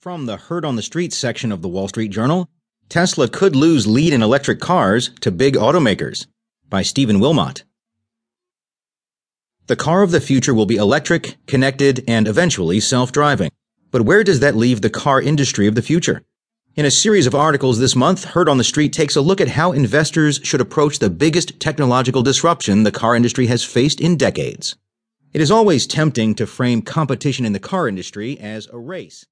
From the Heard on the Street section of the Wall Street Journal, Tesla could lose lead in electric cars to big automakers by Stephen Wilmot. The car of the future will be electric, connected, and eventually self-driving. But where does that leave the car industry of the future? In a series of articles this month, Heard on the Street takes a look at how investors should approach the biggest technological disruption the car industry has faced in decades. It is always tempting to frame competition in the car industry as a race.